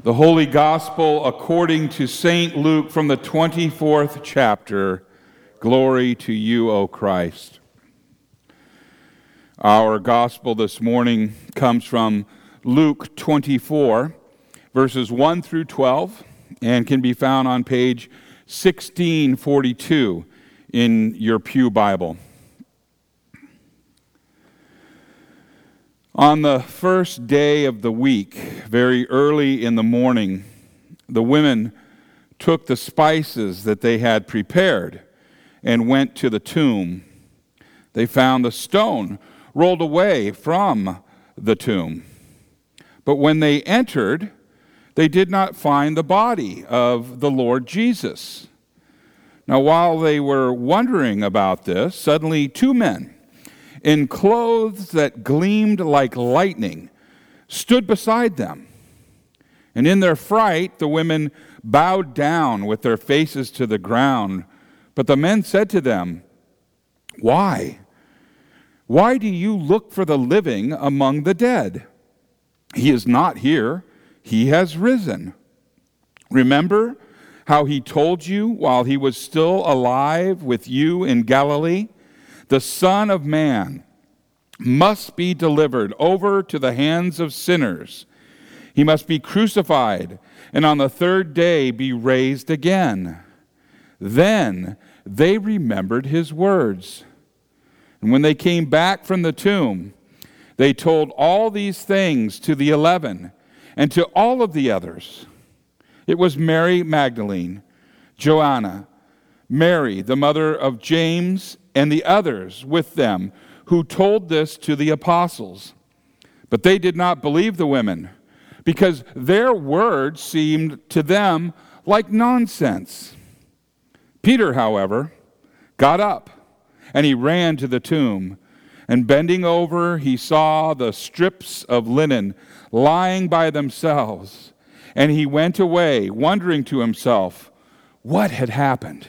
The Holy Gospel according to St. Luke from the 24th chapter. Glory to you, O Christ. Our Gospel this morning comes from Luke 24, verses 1 through 12, and can be found on page 1642 in your Pew Bible. On the first day of the week, very early in the morning, the women took the spices that they had prepared and went to the tomb. They found the stone rolled away from the tomb. But when they entered, they did not find the body of the Lord Jesus. Now, while they were wondering about this, suddenly two men in clothes that gleamed like lightning, stood beside them. And in their fright, the women bowed down with their faces to the ground. But the men said to them, Why? Why do you look for the living among the dead? He is not here, he has risen. Remember how he told you while he was still alive with you in Galilee? The Son of Man must be delivered over to the hands of sinners. He must be crucified and on the third day be raised again. Then they remembered his words. And when they came back from the tomb, they told all these things to the eleven and to all of the others. It was Mary Magdalene, Joanna, Mary, the mother of James, and the others with them who told this to the apostles. But they did not believe the women because their words seemed to them like nonsense. Peter, however, got up and he ran to the tomb. And bending over, he saw the strips of linen lying by themselves. And he went away, wondering to himself what had happened.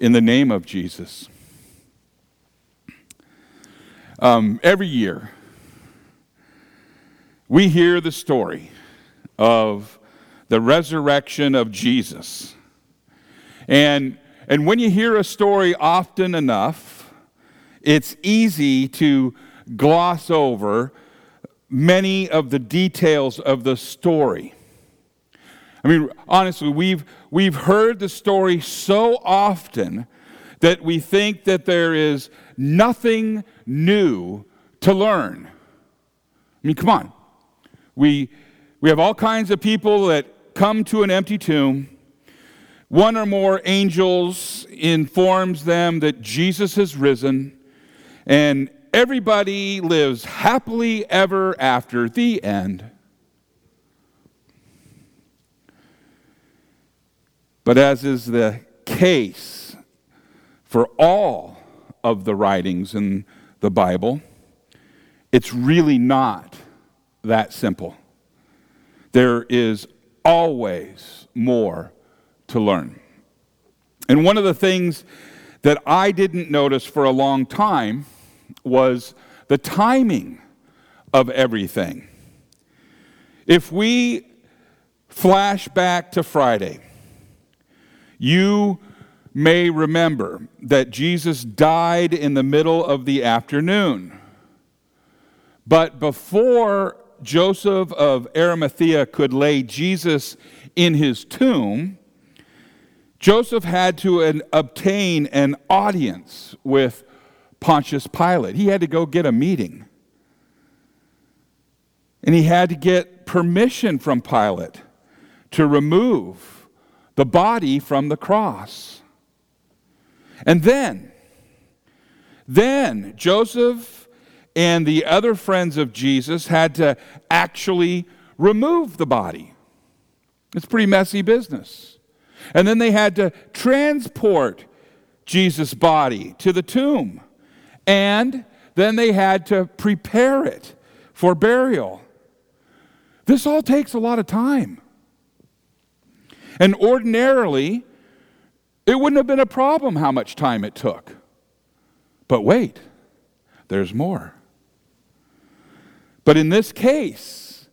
in the name of Jesus. Um, every year, we hear the story of the resurrection of Jesus. And, and when you hear a story often enough, it's easy to gloss over many of the details of the story. I mean, honestly, we've, we've heard the story so often that we think that there is nothing new to learn. I mean, come on. We, we have all kinds of people that come to an empty tomb. One or more angels informs them that Jesus has risen, and everybody lives happily ever after the end. But as is the case for all of the writings in the Bible, it's really not that simple. There is always more to learn. And one of the things that I didn't notice for a long time was the timing of everything. If we flash back to Friday, you may remember that Jesus died in the middle of the afternoon. But before Joseph of Arimathea could lay Jesus in his tomb, Joseph had to an, obtain an audience with Pontius Pilate. He had to go get a meeting. And he had to get permission from Pilate to remove the body from the cross. And then, then Joseph and the other friends of Jesus had to actually remove the body. It's pretty messy business. And then they had to transport Jesus' body to the tomb. And then they had to prepare it for burial. This all takes a lot of time. And ordinarily, it wouldn't have been a problem how much time it took. But wait, there's more. But in this case,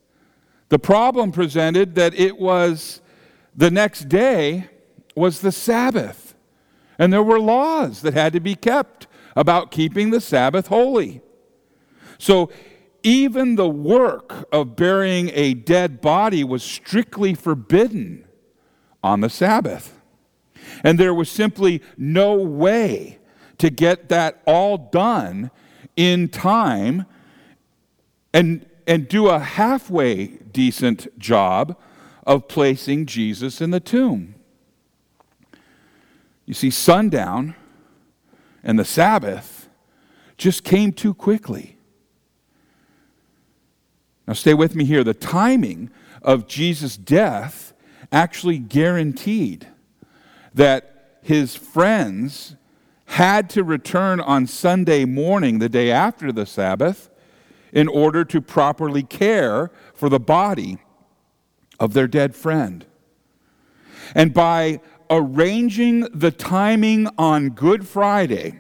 the problem presented that it was the next day was the Sabbath. And there were laws that had to be kept about keeping the Sabbath holy. So even the work of burying a dead body was strictly forbidden on the Sabbath. And there was simply no way to get that all done in time and, and do a halfway decent job of placing Jesus in the tomb. You see, sundown and the Sabbath just came too quickly. Now, stay with me here. The timing of Jesus' death actually guaranteed that his friends had to return on Sunday morning, the day after the Sabbath, in order to properly care for the body of their dead friend. And by arranging the timing on Good Friday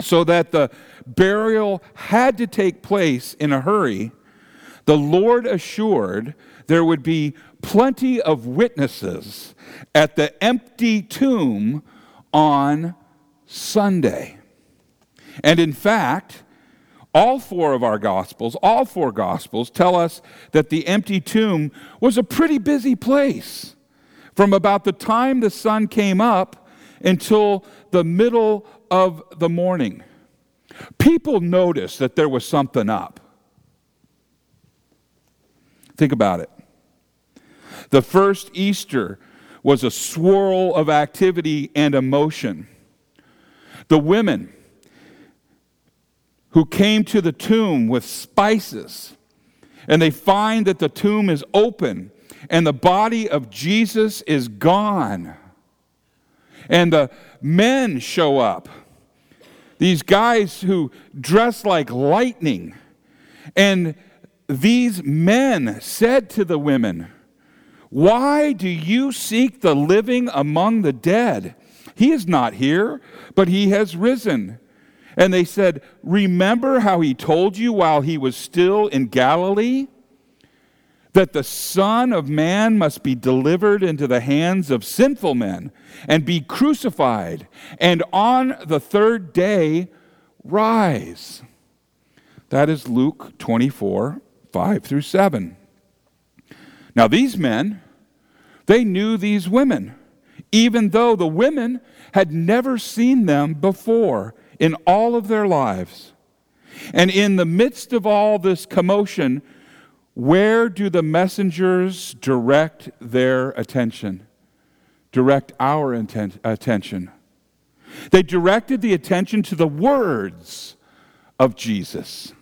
so that the burial had to take place in a hurry, the Lord assured there would be plenty of witnesses at the empty tomb on Sunday. And in fact, all four of our Gospels, all four Gospels, tell us that the empty tomb was a pretty busy place from about the time the sun came up until the middle of the morning. People noticed that there was something up. Think about it. The first Easter was a swirl of activity and emotion. The women who came to the tomb with spices, and they find that the tomb is open and the body of Jesus is gone. And the men show up. These guys who dress like lightning. And these men said to the women, Why do you seek the living among the dead? He is not here, but he has risen. And they said, Remember how he told you while he was still in Galilee? that the Son of Man must be delivered into the hands of sinful men and be crucified, and on the third day rise. That is Luke 24, 5 through 7. Now, these men, they knew these women, even though the women had never seen them before in all of their lives. And in the midst of all this commotion, where do the messengers direct their attention? Direct our attention. They directed the attention to the words of Jesus.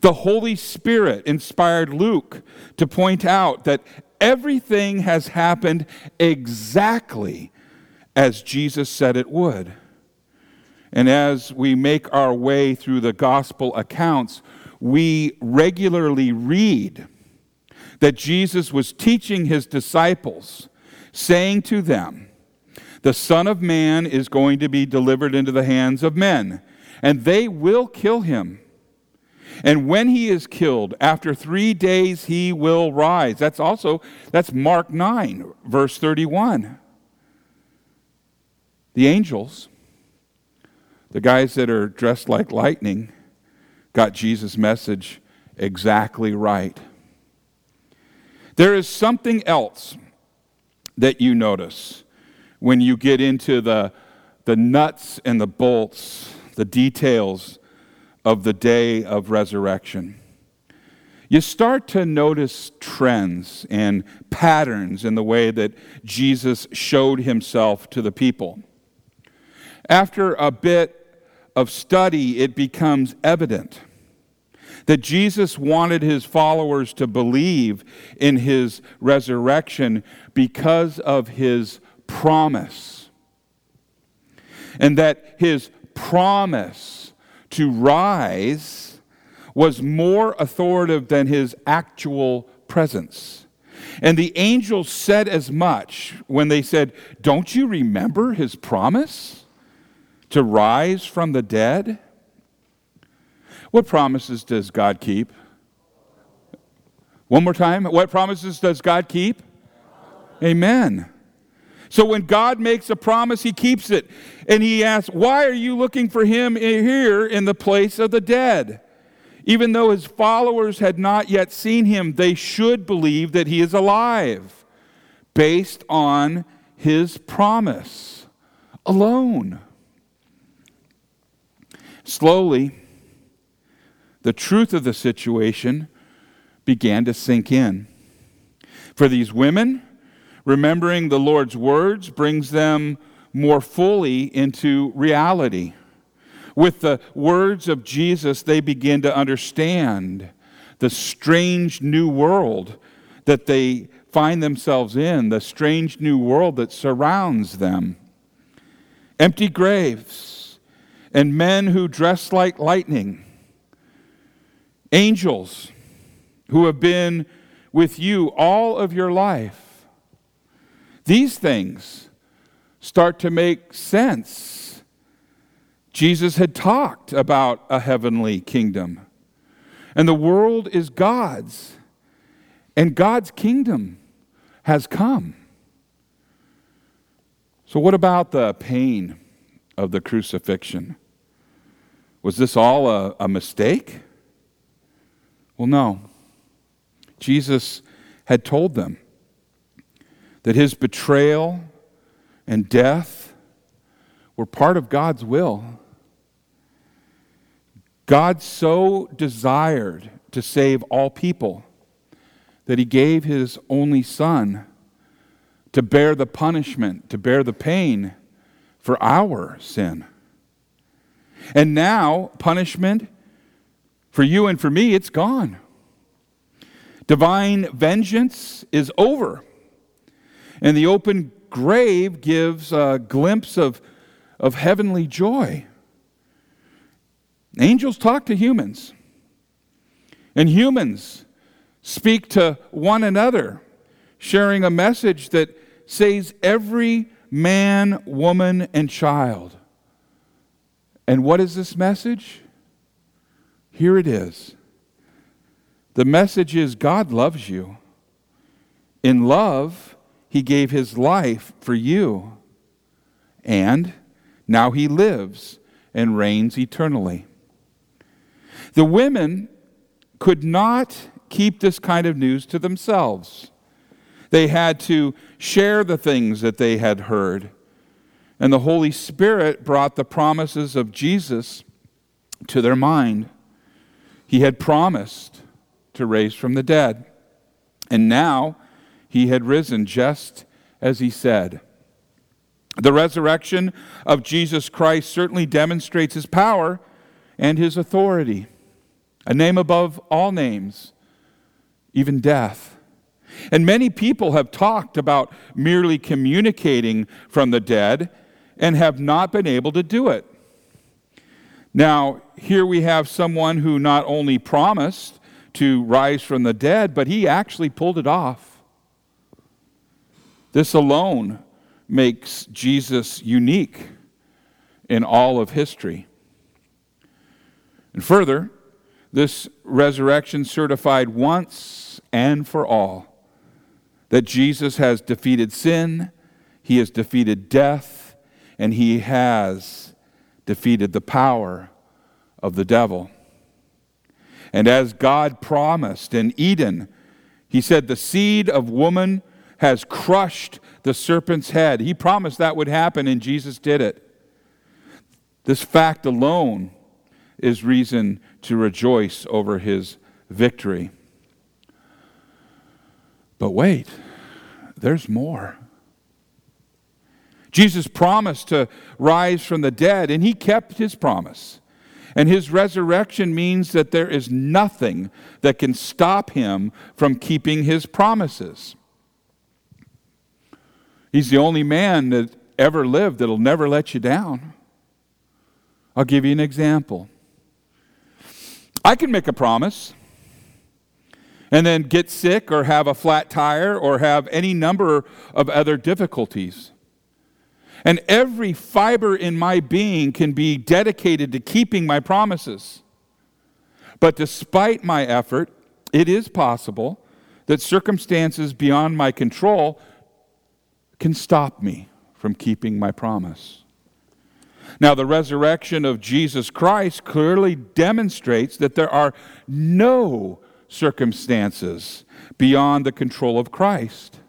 The Holy Spirit inspired Luke to point out that everything has happened exactly as Jesus said it would. And as we make our way through the gospel accounts, we regularly read that Jesus was teaching his disciples, saying to them, The Son of Man is going to be delivered into the hands of men, and they will kill him. And when he is killed, after three days he will rise. That's also, that's Mark 9, verse 31. The angels, the guys that are dressed like lightning, got Jesus' message exactly right. There is something else that you notice when you get into the, the nuts and the bolts, the details of the day of resurrection. You start to notice trends and patterns in the way that Jesus showed himself to the people. After a bit of study, it becomes evident that Jesus wanted his followers to believe in his resurrection because of his promise. And that his promise to rise was more authoritative than his actual presence. And the angels said as much when they said, Don't you remember his promise to rise from the dead? What promises does God keep? One more time. What promises does God keep? Amen. So when God makes a promise, he keeps it. And he asks, Why are you looking for him here in the place of the dead? Even though his followers had not yet seen him, they should believe that he is alive based on his promise alone. Slowly, the truth of the situation began to sink in. For these women, remembering the Lord's words brings them more fully into reality. With the words of Jesus, they begin to understand the strange new world that they find themselves in, the strange new world that surrounds them. Empty graves and men who dress like lightning Angels who have been with you all of your life. These things start to make sense. Jesus had talked about a heavenly kingdom, and the world is God's, and God's kingdom has come. So, what about the pain of the crucifixion? Was this all a, a mistake? Well, no. Jesus had told them that his betrayal and death were part of God's will. God so desired to save all people that he gave his only son to bear the punishment, to bear the pain for our sin. And now, punishment for you and for me, it's gone. Divine vengeance is over. And the open grave gives a glimpse of, of heavenly joy. Angels talk to humans, and humans speak to one another, sharing a message that saves every man, woman, and child. And what is this message? Here it is. The message is God loves you. In love, he gave his life for you. And now he lives and reigns eternally. The women could not keep this kind of news to themselves. They had to share the things that they had heard. And the Holy Spirit brought the promises of Jesus to their mind. He had promised to raise from the dead. And now he had risen just as he said. The resurrection of Jesus Christ certainly demonstrates his power and his authority, a name above all names, even death. And many people have talked about merely communicating from the dead and have not been able to do it. Now, here we have someone who not only promised to rise from the dead, but he actually pulled it off. This alone makes Jesus unique in all of history. And further, this resurrection certified once and for all that Jesus has defeated sin, he has defeated death, and he has defeated the power of the devil. And as God promised in Eden, he said, The seed of woman has crushed the serpent's head. He promised that would happen, and Jesus did it. This fact alone is reason to rejoice over his victory. But wait, there's more. Jesus promised to rise from the dead, and he kept his promise. And his resurrection means that there is nothing that can stop him from keeping his promises. He's the only man that ever lived that'll never let you down. I'll give you an example. I can make a promise and then get sick or have a flat tire or have any number of other difficulties. And every fiber in my being can be dedicated to keeping my promises. But despite my effort, it is possible that circumstances beyond my control can stop me from keeping my promise. Now, the resurrection of Jesus Christ clearly demonstrates that there are no circumstances beyond the control of Christ,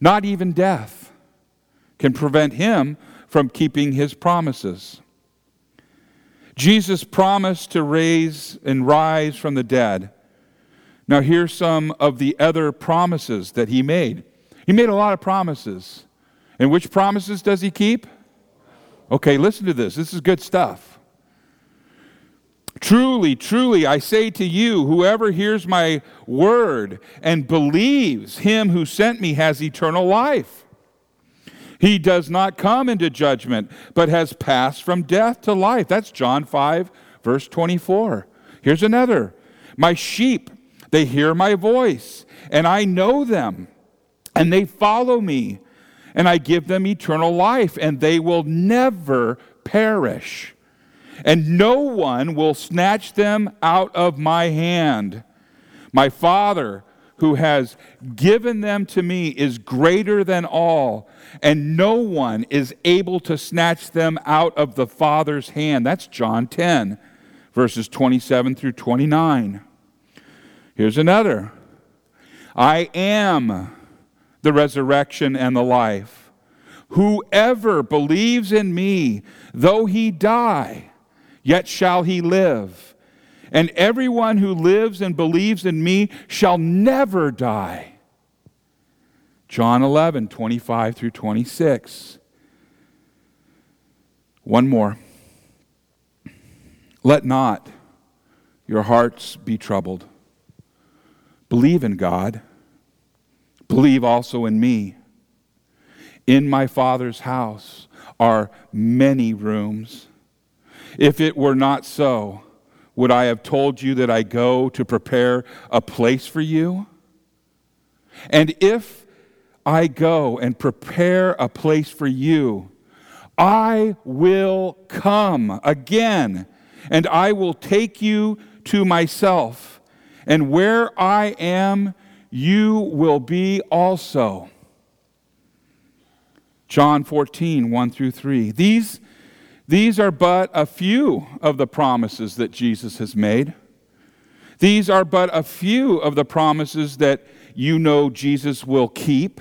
not even death can prevent him from keeping his promises. Jesus promised to raise and rise from the dead. Now, here's some of the other promises that he made. He made a lot of promises. And which promises does he keep? Okay, listen to this. This is good stuff. Truly, truly, I say to you, whoever hears my word and believes him who sent me has eternal life. He does not come into judgment, but has passed from death to life. That's John 5, verse 24. Here's another My sheep, they hear my voice, and I know them, and they follow me, and I give them eternal life, and they will never perish. And no one will snatch them out of my hand. My Father, who has given them to me is greater than all, and no one is able to snatch them out of the Father's hand. That's John 10, verses 27 through 29. Here's another I am the resurrection and the life. Whoever believes in me, though he die, yet shall he live and everyone who lives and believes in me shall never die. John 11, 25 through 26. One more. Let not your hearts be troubled. Believe in God. Believe also in me. In my Father's house are many rooms. If it were not so, would I have told you that I go to prepare a place for you? And if I go and prepare a place for you, I will come again, and I will take you to myself. And where I am, you will be also. John 14, 1 through 3. These these are but a few of the promises that Jesus has made. These are but a few of the promises that you know Jesus will keep,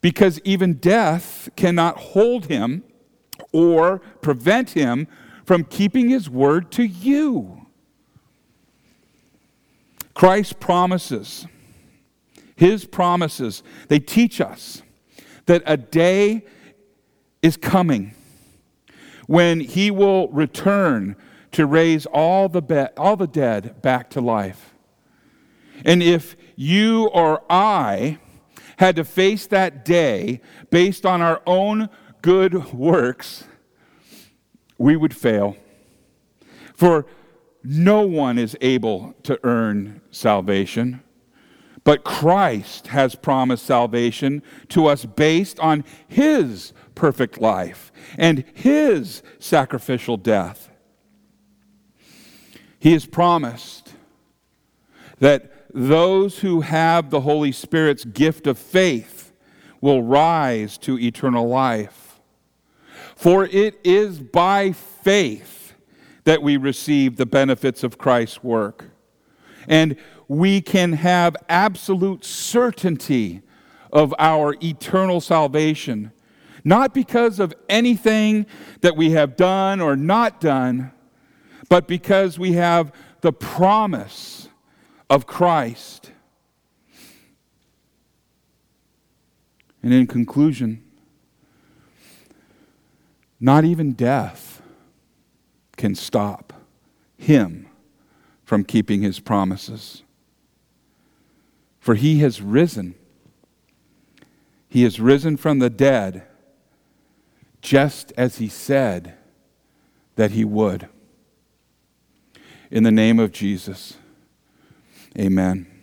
because even death cannot hold him or prevent him from keeping his word to you. Christ promises, his promises, they teach us that a day is coming when he will return to raise all the, be- all the dead back to life. And if you or I had to face that day based on our own good works, we would fail. For no one is able to earn salvation. But Christ has promised salvation to us based on his perfect life and his sacrificial death. He has promised that those who have the Holy Spirit's gift of faith will rise to eternal life. For it is by faith that we receive the benefits of Christ's work. And we can have absolute certainty of our eternal salvation not because of anything that we have done or not done, but because we have the promise of Christ. And in conclusion, not even death can stop him from keeping his promises. For he has risen. He has risen from the dead, just as he said that he would. In the name of Jesus, amen.